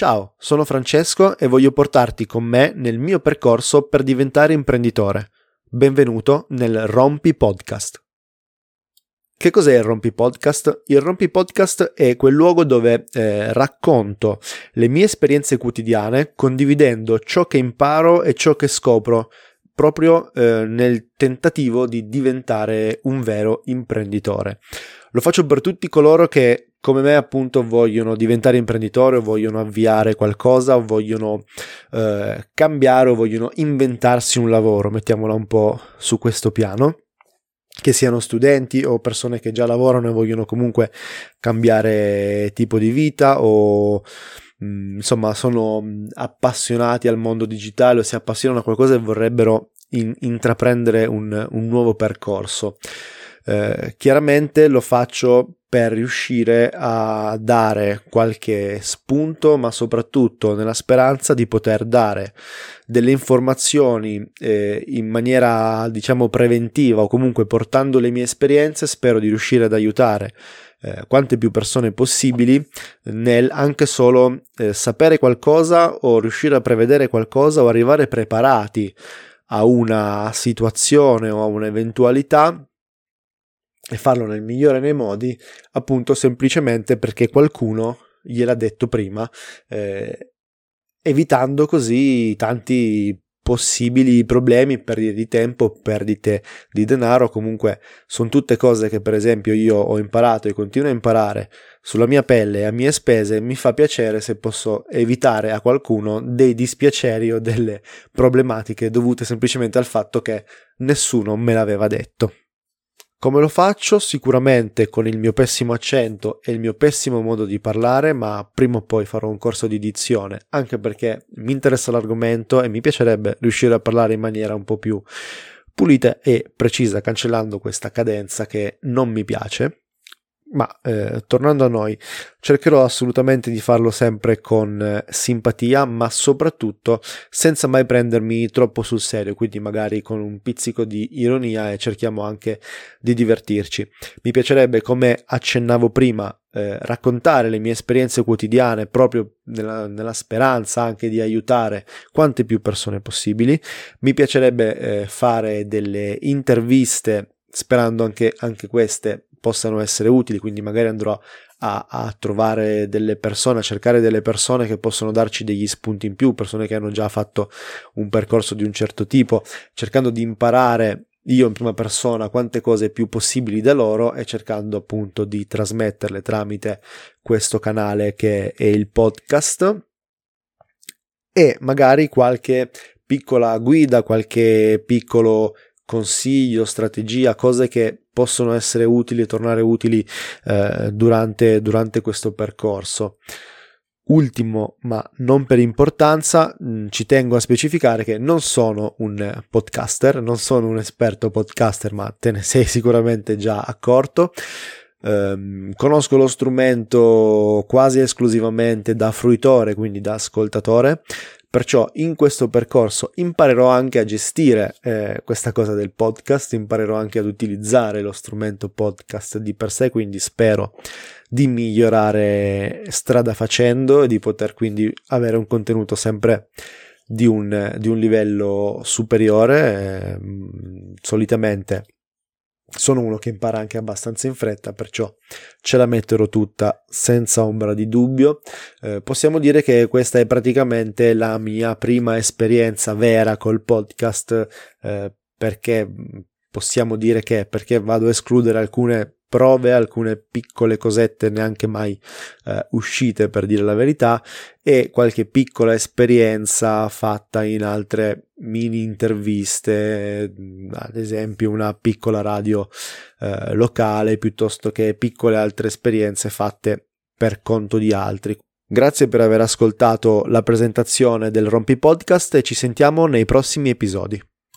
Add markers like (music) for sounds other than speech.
Ciao, sono Francesco e voglio portarti con me nel mio percorso per diventare imprenditore. Benvenuto nel Rompi Podcast. Che cos'è il Rompi Podcast? Il Rompi Podcast è quel luogo dove eh, racconto le mie esperienze quotidiane condividendo ciò che imparo e ciò che scopro proprio eh, nel tentativo di diventare un vero imprenditore. Lo faccio per tutti coloro che come me appunto vogliono diventare imprenditori o vogliono avviare qualcosa o vogliono eh, cambiare o vogliono inventarsi un lavoro, mettiamola un po' su questo piano che siano studenti o persone che già lavorano e vogliono comunque cambiare tipo di vita o mm, insomma sono appassionati al mondo digitale o si appassionano a qualcosa e vorrebbero in, intraprendere un, un nuovo percorso. Eh, chiaramente lo faccio per riuscire a dare qualche spunto, ma soprattutto nella speranza di poter dare delle informazioni eh, in maniera diciamo preventiva o comunque portando le mie esperienze, spero di riuscire ad aiutare eh, quante più persone possibili nel anche solo eh, sapere qualcosa o riuscire a prevedere qualcosa o arrivare preparati a una situazione o a un'eventualità e farlo nel migliore dei modi, appunto semplicemente perché qualcuno gliel'ha detto prima, eh, evitando così tanti possibili problemi, perdite di tempo, perdite di denaro, comunque sono tutte cose che per esempio io ho imparato e continuo a imparare sulla mia pelle e a mie spese, mi fa piacere se posso evitare a qualcuno dei dispiaceri o delle problematiche dovute semplicemente al fatto che nessuno me l'aveva detto. Come lo faccio? Sicuramente con il mio pessimo accento e il mio pessimo modo di parlare, ma prima o poi farò un corso di dizione, anche perché mi interessa l'argomento e mi piacerebbe riuscire a parlare in maniera un po' più pulita e precisa, cancellando questa cadenza che non mi piace. Ma eh, tornando a noi, cercherò assolutamente di farlo sempre con eh, simpatia, ma soprattutto senza mai prendermi troppo sul serio, quindi magari con un pizzico di ironia e cerchiamo anche di divertirci. Mi piacerebbe, come accennavo prima, eh, raccontare le mie esperienze quotidiane proprio nella, nella, speranza anche di aiutare quante più persone possibili. Mi piacerebbe eh, fare delle interviste sperando anche, anche queste possano essere utili, quindi magari andrò a, a, trovare delle persone, a cercare delle persone che possono darci degli spunti in più, persone che hanno già fatto un percorso di un certo tipo, cercando di imparare io in prima persona quante cose più possibili da loro e cercando appunto di trasmetterle tramite questo canale che è il podcast. E magari qualche piccola guida, qualche piccolo consiglio, strategia, cose che possono essere utili e tornare utili eh, durante, durante questo percorso. Ultimo, ma non per importanza, mm, ci tengo a specificare che non sono un podcaster, non sono un esperto podcaster, ma te ne (laughs) sei sicuramente già accorto. Um, conosco lo strumento quasi esclusivamente da fruitore, quindi da ascoltatore, Perciò in questo percorso imparerò anche a gestire eh, questa cosa del podcast, imparerò anche ad utilizzare lo strumento podcast di per sé, quindi spero di migliorare strada facendo e di poter quindi avere un contenuto sempre di un, di un livello superiore. Eh, solitamente sono uno che impara anche abbastanza in fretta, perciò ce la metterò tutta senza ombra di dubbio. Eh, possiamo dire che questa è praticamente la mia prima esperienza vera col podcast, eh, perché possiamo dire che perché vado a escludere alcune prove, alcune piccole cosette neanche mai eh, uscite per dire la verità e qualche piccola esperienza fatta in altre mini interviste, ad esempio una piccola radio eh, locale piuttosto che piccole altre esperienze fatte per conto di altri. Grazie per aver ascoltato la presentazione del Rompi Podcast e ci sentiamo nei prossimi episodi.